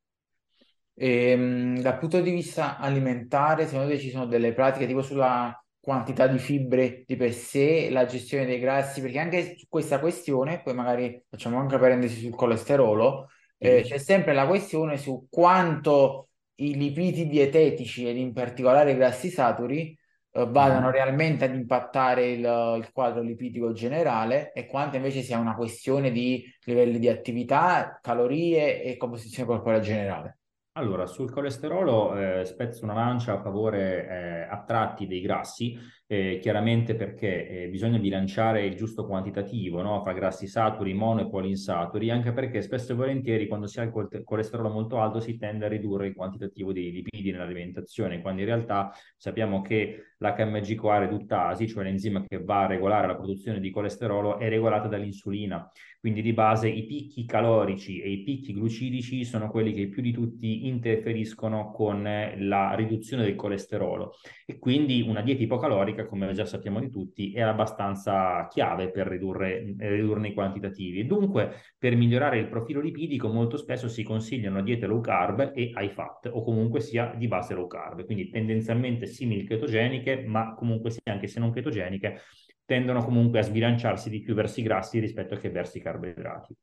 E, ehm, dal punto di vista alimentare, secondo te ci sono delle pratiche tipo sulla quantità di fibre di per sé, la gestione dei grassi, perché anche su questa questione, poi magari facciamo anche parentesi sul colesterolo, eh, c'è sempre la questione su quanto i lipidi dietetici ed in particolare i grassi saturi eh, vadano mm. realmente ad impattare il, il, quadro lipidico generale e quanto invece sia una questione di livelli di attività, calorie e composizione corporale generale. Allora, sul colesterolo eh, spezzo una lancia a favore eh, a tratti dei grassi, eh, chiaramente perché eh, bisogna bilanciare il giusto quantitativo no? fra grassi saturi, mono e polinsaturi, anche perché spesso e volentieri quando si ha il colesterolo molto alto si tende a ridurre il quantitativo dei lipidi nell'alimentazione, quando in realtà sappiamo che l'HMG-CoA reduttasi, cioè l'enzima che va a regolare la produzione di colesterolo, è regolata dall'insulina. Quindi di base i picchi calorici e i picchi glucidici sono quelli che più di tutti interferiscono con la riduzione del colesterolo e quindi una dieta ipocalorica, come già sappiamo di tutti, è abbastanza chiave per ridurre, ridurne i quantitativi. Dunque, per migliorare il profilo lipidico, molto spesso si consigliano diete low carb e high fat o comunque sia di base low carb, quindi tendenzialmente simili ketogeniche, ma comunque sia anche se non ketogeniche, tendono comunque a sbilanciarsi di più verso i grassi rispetto che verso i carboidrati.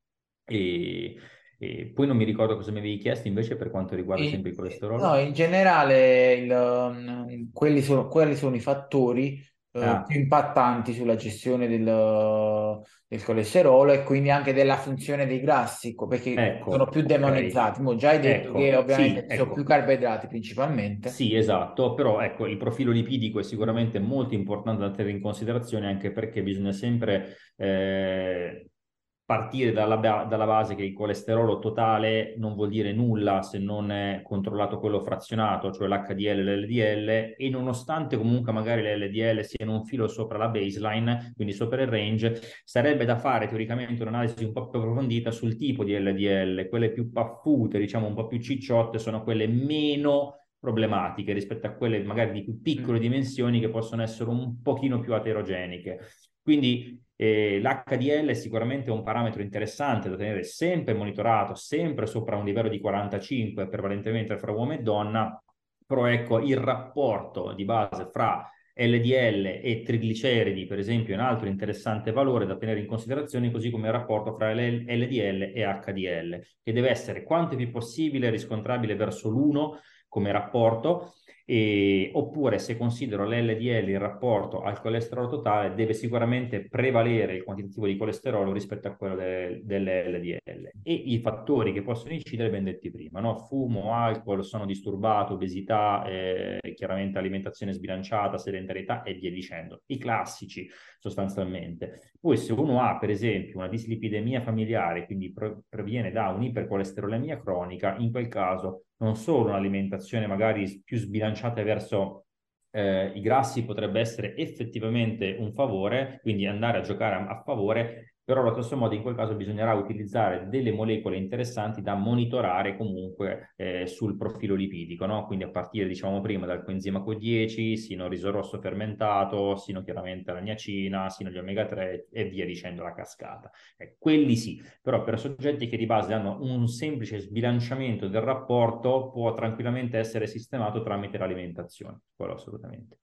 E, e poi non mi ricordo cosa mi avevi chiesto invece per quanto riguarda In- sempre il colesterolo. no, in generale il, um, quelli sono, quali sono i fattori eh, Ah, più impattanti sulla gestione del, del colesterolo e quindi anche della funzione dei grassi, perché sono ecco, più ok. demonizzati. Mo già hai detto che Ecco, ovviamente sì, sono più ecco. carboidrati principalmente. Sì, esatto, però ecco, il profilo lipidico è sicuramente molto importante da tenere in considerazione anche perché bisogna sempre eh, partire dalla, dalla base che il colesterolo totale non vuol dire nulla se non è controllato quello frazionato, cioè l'HDL e l'LDL, e nonostante comunque magari l'LDL siano un filo sopra la baseline, quindi sopra il range, sarebbe da fare teoricamente un'analisi un po' più approfondita sul tipo di LDL, quelle più paffute, diciamo un po' più cicciotte, sono quelle meno problematiche rispetto a quelle magari di più piccole Mm. dimensioni che possono essere un pochino più eterogeniche. Quindi eh, l'HDL è sicuramente un parametro interessante da tenere sempre monitorato, sempre sopra un livello di 45, prevalentemente fra uomo e donna, però ecco il rapporto di base fra LDL e trigliceridi, per esempio, è un altro interessante valore da tenere in considerazione, così come il rapporto fra LDL e HDL, che deve essere quanto più possibile riscontrabile verso l'1 come rapporto, e, oppure se considero l'LDL in rapporto al colesterolo totale, deve sicuramente prevalere il quantitativo di colesterolo rispetto a quello del, dell'LDL. E i fattori che possono incidere, ben detti prima, no? fumo, alcol, sono disturbato, obesità, eh, chiaramente alimentazione sbilanciata, sedentarietà e via dicendo. I classici sostanzialmente. Poi se uno ha per esempio una dislipidemia familiare, quindi proviene da un'ipercolesterolemia cronica, in quel caso non solo un'alimentazione magari più sbilanciata verso eh, i grassi potrebbe essere effettivamente un favore, quindi andare a giocare a, a favore, però allo stesso modo in quel caso bisognerà utilizzare delle molecole interessanti da monitorare comunque eh, sul profilo lipidico, no? quindi a partire diciamo prima dal coenzima Q10, sino riso rosso fermentato, sino chiaramente alla niacina, sino agli omega 3 e via dicendo la cascata. Eh, quelli sì, però per soggetti che di base hanno un semplice sbilanciamento del rapporto può tranquillamente essere sistemato tramite l'alimentazione, quello assolutamente.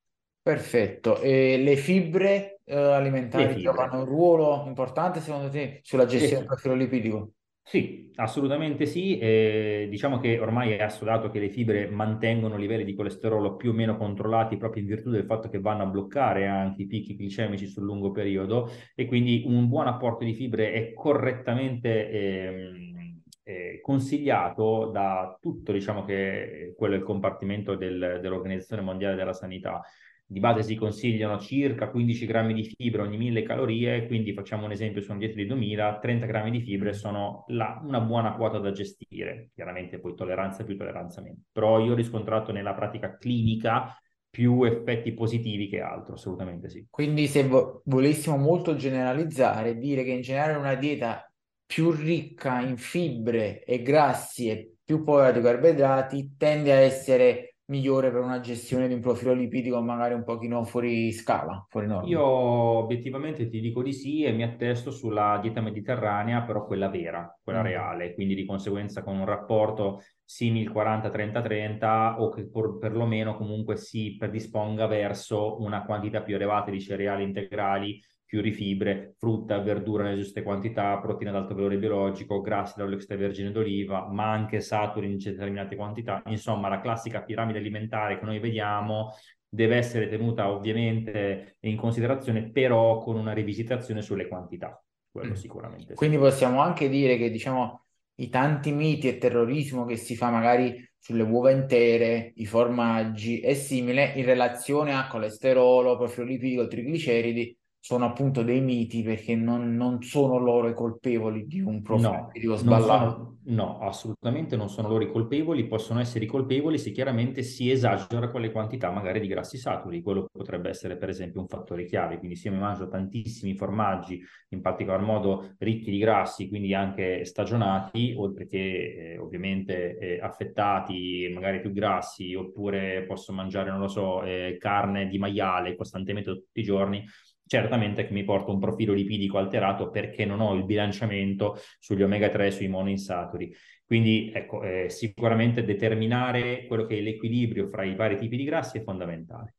Perfetto. E le fibre eh, alimentari Le fibre. giocano un ruolo importante secondo te sulla gestione del profilo lipidico? Sì, assolutamente sì. Eh, diciamo che ormai è assodato che le fibre mantengono livelli di colesterolo più o meno controllati proprio in virtù del fatto che vanno a bloccare anche i picchi glicemici sul lungo periodo e quindi un buon apporto di fibre è correttamente ehm, eh, consigliato da tutto, diciamo che quello è il compartimento del, dell'Organizzazione Mondiale della Sanità di base si consigliano circa 15 grammi di fibra ogni 1000 calorie, quindi facciamo un esempio su una dieta di 2000, 30 grammi di fibre sono la, una buona quota da gestire, chiaramente poi tolleranza più, tolleranza meno, però io ho riscontrato nella pratica clinica più effetti positivi che altro, assolutamente sì. Quindi se vo- volessimo molto generalizzare, dire che in generale una dieta più ricca in fibre e grassi e più povera di carboidrati tende a essere migliore per una gestione di un profilo lipidico magari un pochino fuori scala, fuori norma. Io obiettivamente ti dico di sì e mi attesto sulla dieta mediterranea, però quella vera, quella Mm. reale, quindi di conseguenza con un rapporto simil 40-30-30 o che per, perlomeno comunque si predisponga verso una quantità più elevata di cereali integrali, fiori fibre, frutta, verdura nelle giuste quantità, proteine ad alto valore biologico, grassi dall'olio extravergine d'oliva, ma anche saturi in determinate quantità. Insomma, la classica piramide alimentare che noi vediamo deve essere tenuta ovviamente in considerazione, però con una rivisitazione sulle quantità. Quello Mm. sicuramente. sì. Quindi possiamo anche dire che, diciamo, i tanti miti e terrorismo che si fa magari sulle uova intere, i formaggi e simile, in relazione a colesterolo, profilo lipidico, trigliceridi, sono appunto dei miti perché non, non sono loro i colpevoli di un profilo no, sballato. no, assolutamente non sono loro i colpevoli, possono essere i colpevoli se chiaramente si esagera con le quantità magari di grassi saturi, quello potrebbe essere per esempio un fattore chiave, quindi se io mi mangio tantissimi formaggi, in particolar modo ricchi di grassi, quindi anche stagionati, oltre che eh, ovviamente eh, affettati, magari più grassi, oppure posso mangiare, non lo so, eh, carne di maiale costantemente tutti i giorni, certamente che mi porta un profilo lipidico alterato perché non ho il bilanciamento sugli omega 3 e sui monoinsaturi. Quindi ecco, eh, sicuramente determinare quello che è l'equilibrio fra i vari tipi di grassi è fondamentale.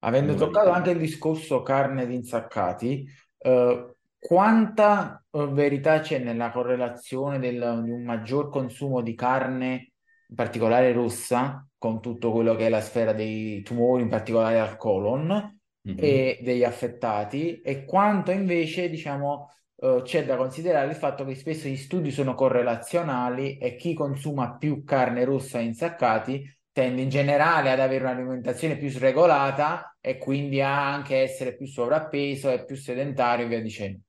Avendo toccato anche il discorso carne di insaccati, eh, quanta eh, verità c'è nella correlazione del, di un maggior consumo di carne, in particolare rossa, con tutto quello che è la sfera dei tumori, in particolare al colon, mm-hmm. e degli affettati e quanto invece, diciamo, eh, c'è da considerare il fatto che spesso gli studi sono correlazionali e chi consuma più carne rossa e insaccati tende in generale ad avere un'alimentazione più sregolata e quindi a anche essere più sovrappeso e più sedentario e via dicendo.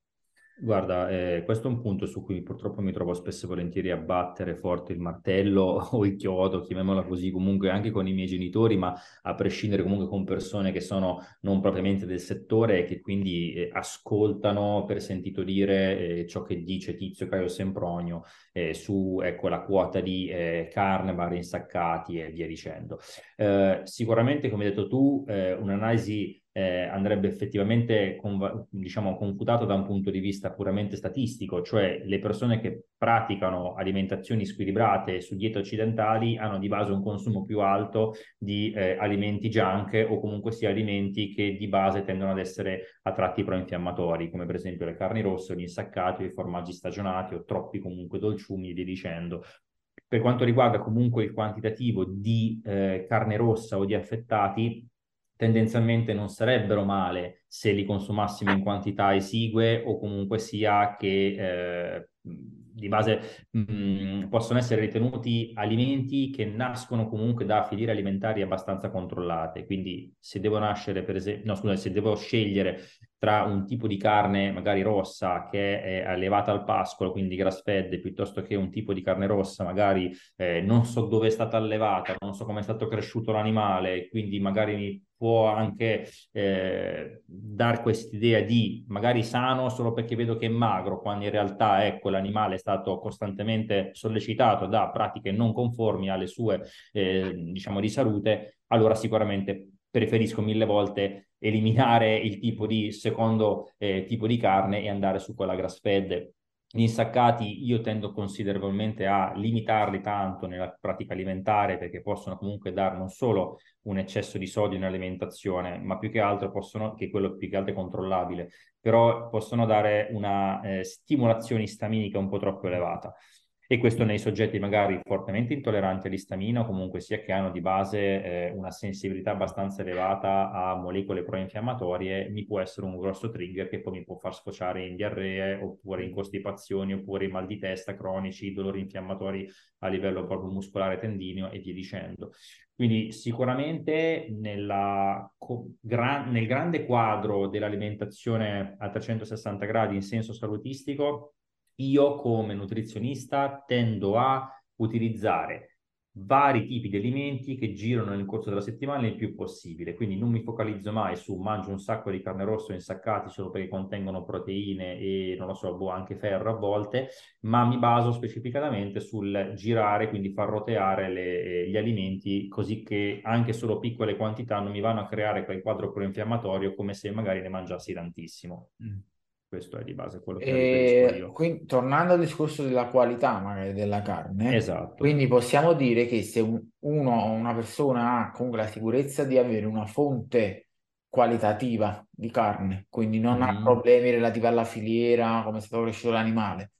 Guarda, eh, questo è un punto su cui purtroppo mi trovo spesso e volentieri a battere forte il martello [LAUGHS] o il chiodo, chiamiamola così, comunque anche con i miei genitori, ma a prescindere comunque con persone che sono non propriamente del settore e che quindi eh, ascoltano per sentito dire eh, ciò che dice Tizio Caio Sempronio eh, su ecco, la quota di eh, carne, vari insaccati e via dicendo. Eh, sicuramente, come hai detto tu, un'analisi eh, andrebbe effettivamente con, diciamo, confutato da un punto di vista puramente statistico, cioè le persone che praticano alimentazioni squilibrate su diete occidentali hanno di base un consumo più alto di eh, alimenti junk o comunque sia alimenti che di base tendono ad essere a tratti proinfiammatori, come per esempio le carni rosse, gli insaccati, i formaggi stagionati o troppi comunque dolciumi e via dicendo. Per quanto riguarda comunque il quantitativo di eh, carne rossa o di affettati, tendenzialmente non sarebbero male se li consumassimo in quantità esigue o comunque sia che eh, di base mh, possono essere ritenuti alimenti che nascono comunque da filiere alimentari abbastanza controllate. Quindi se devo nascere, per esempio, no, scusa, se devo scegliere tra un tipo di carne magari rossa che è allevata al pascolo, quindi grass fed, piuttosto che un tipo di carne rossa, magari eh, non so dove è stata allevata, non so come è stato cresciuto l'animale, quindi magari mi può anche eh, dar quest'idea di magari sano solo perché vedo che è magro, quando in realtà ecco l'animale è stato costantemente sollecitato da pratiche non conformi alle sue eh, diciamo di salute, allora sicuramente preferisco mille volte eliminare il tipo di secondo eh, tipo di carne e andare su quella grass fed. Gli insaccati io tendo considerevolmente a limitarli tanto nella pratica alimentare perché possono comunque dare non solo un eccesso di sodio in alimentazione, ma più che altro possono, che quello più che altro è controllabile, però possono dare una eh, stimolazione istaminica un po' troppo elevata e questo nei soggetti magari fortemente intolleranti all'istamina o comunque sia che hanno di base eh, una sensibilità abbastanza elevata a molecole proinfiammatorie, mi può essere un grosso trigger che poi mi può far sfociare in diarree oppure in costipazioni oppure in mal di testa cronici, dolori infiammatori a livello proprio muscolare tendineo e via dicendo. Quindi sicuramente nella, nel grande quadro dell'alimentazione a 360 gradi in senso salutistico io come nutrizionista tendo a utilizzare vari tipi di alimenti che girano nel corso della settimana il più possibile. Quindi non mi focalizzo mai su mangio un sacco di carne rossa insaccati solo perché contengono proteine e non lo so, boh, anche ferro a volte, ma mi baso specificatamente sul girare, quindi far roteare le, gli alimenti così che anche solo piccole quantità non mi vanno a creare quel quadro proinfiammatorio come se magari ne mangiassi tantissimo. Mm. Questo è di base quello che e io. Quindi, tornando al discorso della qualità magari della carne, esatto. quindi possiamo dire che se un, uno una persona ha comunque la sicurezza di avere una fonte qualitativa di carne, quindi non mm. ha mm-hmm. problemi relativi alla filiera, come è stato cresciuto l'animale,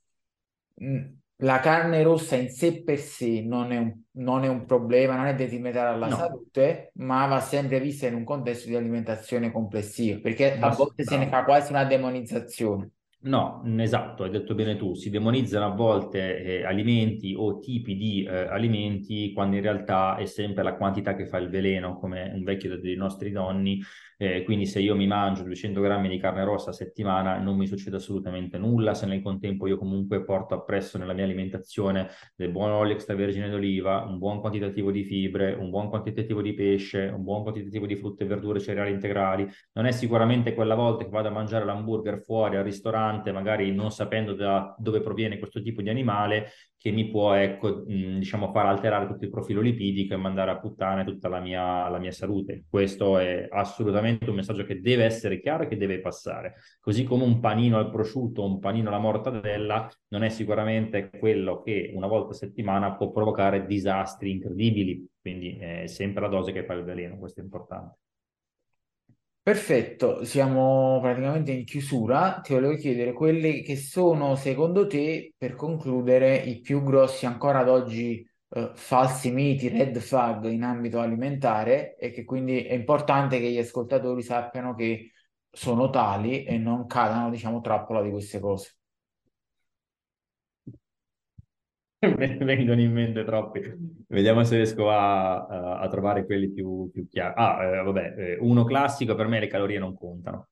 mm, la carne rossa in sé per sé non è un, non è un problema, non è detrimentale alla no. salute, ma va sempre vista in un contesto di alimentazione complessiva, perché a volte se ne fa quasi una demonizzazione. No, esatto, hai detto bene tu, si demonizzano a volte eh, alimenti o tipi di eh, alimenti quando in realtà è sempre la quantità che fa il veleno, come un vecchio dei nostri nonni eh, quindi se io mi mangio 200 grammi di carne rossa a settimana non mi succede assolutamente nulla, se nel contempo io comunque porto appresso nella mia alimentazione del buon olio extravergine d'oliva, un buon quantitativo di fibre, un buon quantitativo di pesce, un buon quantitativo di frutta e verdure, cereali integrali, non è sicuramente quella volta che vado a mangiare l'hamburger fuori al ristorante, magari non sapendo da dove proviene questo tipo di animale, che mi può, ecco, diciamo, far alterare tutto il profilo lipidico e mandare a puttane tutta la mia, la mia salute. Questo è assolutamente un messaggio che deve essere chiaro e che deve passare. Così come un panino al prosciutto, un panino alla mortadella, non è sicuramente quello che una volta a settimana può provocare disastri incredibili. Quindi è sempre la dose che fa il veleno, questo è importante. Perfetto, siamo praticamente in chiusura. Ti volevo chiedere quelli che sono, secondo te, per concludere, i più grossi ancora ad oggi eh, falsi miti, red flag in ambito alimentare e che quindi è importante che gli ascoltatori sappiano che sono tali e non cadano, diciamo, trappola di queste cose. Vengono in mente troppi. Vediamo se riesco a, a, trovare quelli più, più chiari. Ah, eh, vabbè, eh, uno classico per me le calorie non contano.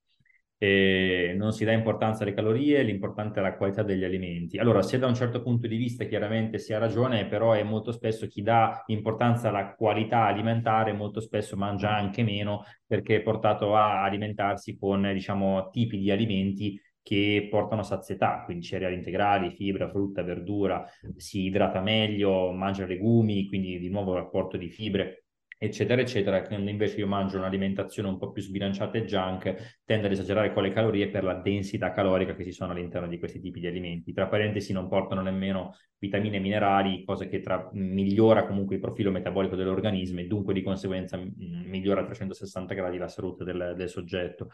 E non si dà importanza alle calorie, l'importante è la qualità degli alimenti. Allora, se da un certo punto di vista chiaramente si ha ragione, però è molto spesso chi dà importanza alla qualità alimentare, molto spesso mangia anche meno perché è portato a alimentarsi con, diciamo, tipi di alimenti che portano sazietà, quindi cereali integrali, fibra, frutta, verdura, si idrata meglio, mangia legumi, quindi di nuovo rapporto di fibre, eccetera, eccetera. Quando invece io mangio un'alimentazione un po' più sbilanciata e junk, tendo ad esagerare con le calorie per la densità calorica che ci sono all'interno di questi tipi di alimenti. Tra parentesi, non portano nemmeno vitamine e minerali, cosa che tra, migliora comunque il profilo metabolico dell'organismo e dunque di conseguenza migliora a 360 gradi la salute del, del soggetto.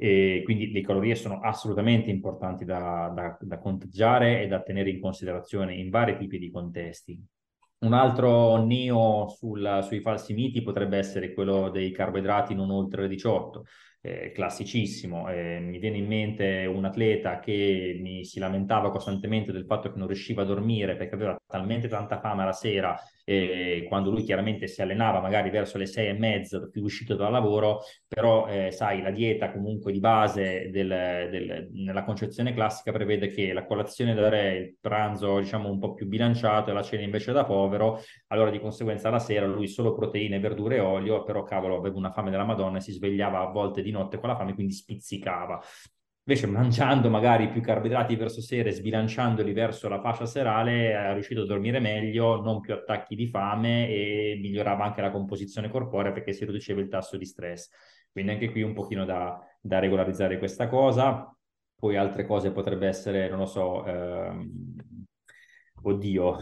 E quindi le calorie sono assolutamente importanti da, da, da conteggiare e da tenere in considerazione in vari tipi di contesti. Un altro neo sul, sui falsi miti potrebbe essere quello dei carboidrati non oltre le 18 eh, classicissimo. Eh, mi viene in mente un atleta che mi si lamentava costantemente del fatto che non riusciva a dormire perché aveva talmente tanta fame la sera e quando lui chiaramente si allenava magari verso le sei e mezza più uscito dal lavoro, però eh, sai la dieta comunque di base del, del, nella concezione classica prevede che la colazione da re, il pranzo diciamo un po' più bilanciato e la cena invece da povero, allora di conseguenza la sera lui solo proteine, verdure e olio, però cavolo aveva una fame della Madonna e si svegliava a volte di notte con la fame, quindi spizzicava. Invece mangiando magari più carboidrati verso sera e sbilanciandoli verso la fascia serale è riuscito a dormire meglio, non più attacchi di fame e migliorava anche la composizione corporea perché si riduceva il tasso di stress. Quindi anche qui un pochino da, da regolarizzare questa cosa. Poi altre cose potrebbe essere, non lo so, ehm, oddio,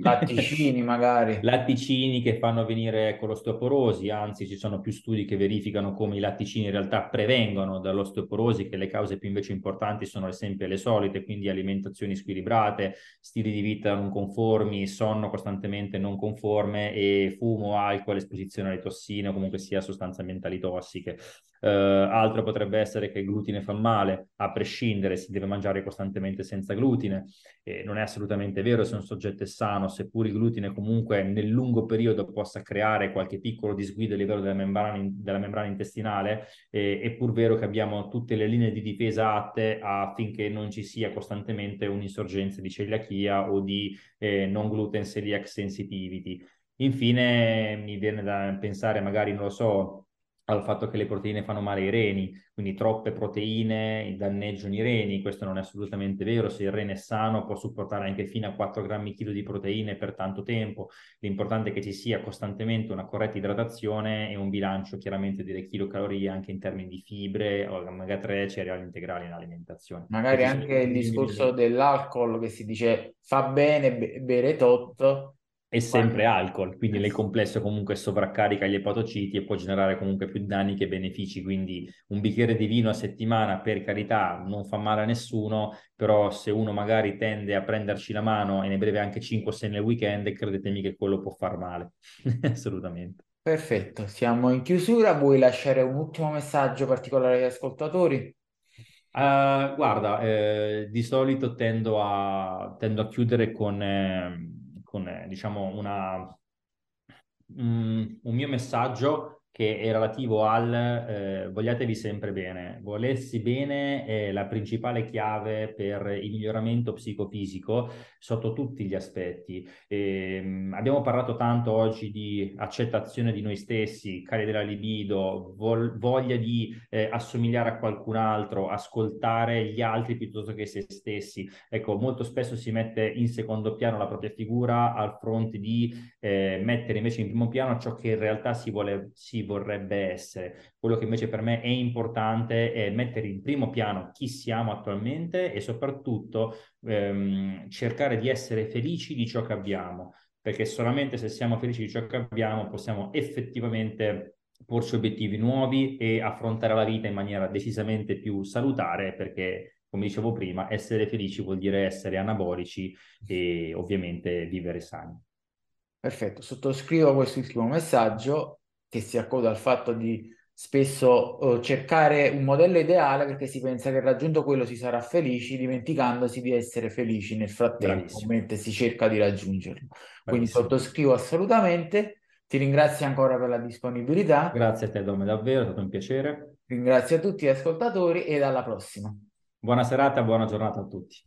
latticini magari. [LAUGHS] Latticini che fanno venire con l'osteoporosi, anzi ci sono più studi che verificano come i latticini in realtà prevengono dall'osteoporosi, che le cause più invece importanti sono sempre le solite, quindi alimentazioni squilibrate, stili di vita non conformi, sonno costantemente non conforme e fumo, alcol, esposizione alle tossine o comunque sia sostanze ambientali tossiche. Uh, altro potrebbe essere che il glutine fa male, a prescindere si deve mangiare costantemente senza glutine, e non è assolutamente vero se un soggetto è sano, seppur il glutine comunque nel lungo periodo possa creare qualche piccolo disguido a livello della membrana, della membrana intestinale, eh, è pur vero che abbiamo tutte le linee di difesa atte affinché non ci sia costantemente un'insorgenza di celiachia o di eh, non gluten celiac sensitivity. Infine mi viene da pensare magari, non lo so, al fatto che le proteine fanno male ai reni, quindi troppe proteine danneggiano i reni, questo non è assolutamente vero, se il rene è sano può supportare anche fino a 4 grammi chilo di proteine per tanto tempo, l'importante è che ci sia costantemente una corretta idratazione e un bilancio chiaramente delle chilocalorie anche in termini di fibre, omega 3, cereali integrali in alimentazione. Magari anche il discorso dell'alcol che si dice fa bene bere tot, è sempre alcol, quindi nel complesso comunque sovraccarica gli epatociti e può generare comunque più danni che benefici, quindi un bicchiere di vino a settimana per carità non fa male a nessuno, però se uno magari tende a prenderci la mano e ne beve anche 5 o 6 nel weekend, credetemi che quello può far male, [LAUGHS] assolutamente. Perfetto, siamo in chiusura, vuoi lasciare un ultimo messaggio particolare agli ascoltatori? Uh, guarda, eh, di solito tendo a, tendo a chiudere con, eh, con eh, diciamo, una, un, un mio messaggio che è relativo al eh, vogliatevi sempre bene. Volersi bene è la principale chiave per il miglioramento psicofisico sotto tutti gli aspetti. E, ehm, abbiamo parlato tanto oggi di accettazione di noi stessi, cari della libido, vol- voglia di eh, assomigliare a qualcun altro, ascoltare gli altri piuttosto che se stessi. Ecco, molto spesso si mette in secondo piano la propria figura al fronte di eh, mettere invece in primo piano ciò che in realtà si vuole si vorrebbe essere. Quello che invece per me è importante è mettere in primo piano chi siamo attualmente e soprattutto ehm, cercare di essere felici di ciò che abbiamo, perché solamente se siamo felici di ciò che abbiamo possiamo effettivamente porci obiettivi nuovi e affrontare la vita in maniera decisamente più salutare, perché come dicevo prima, essere felici vuol dire essere anabolici e ovviamente vivere sani. Perfetto, sottoscrivo questo ultimo messaggio che si accoda al fatto di spesso uh, cercare un modello ideale perché si pensa che raggiunto quello si sarà felici, dimenticandosi di essere felici nel frattempo, Bravissimo. mentre si cerca di raggiungerlo. Quindi Bravissimo. sottoscrivo assolutamente. Ti ringrazio ancora per la disponibilità. Grazie a te, Dome, davvero, è stato un piacere. Ringrazio a tutti gli ascoltatori ed alla prossima. Buona serata, buona giornata a tutti.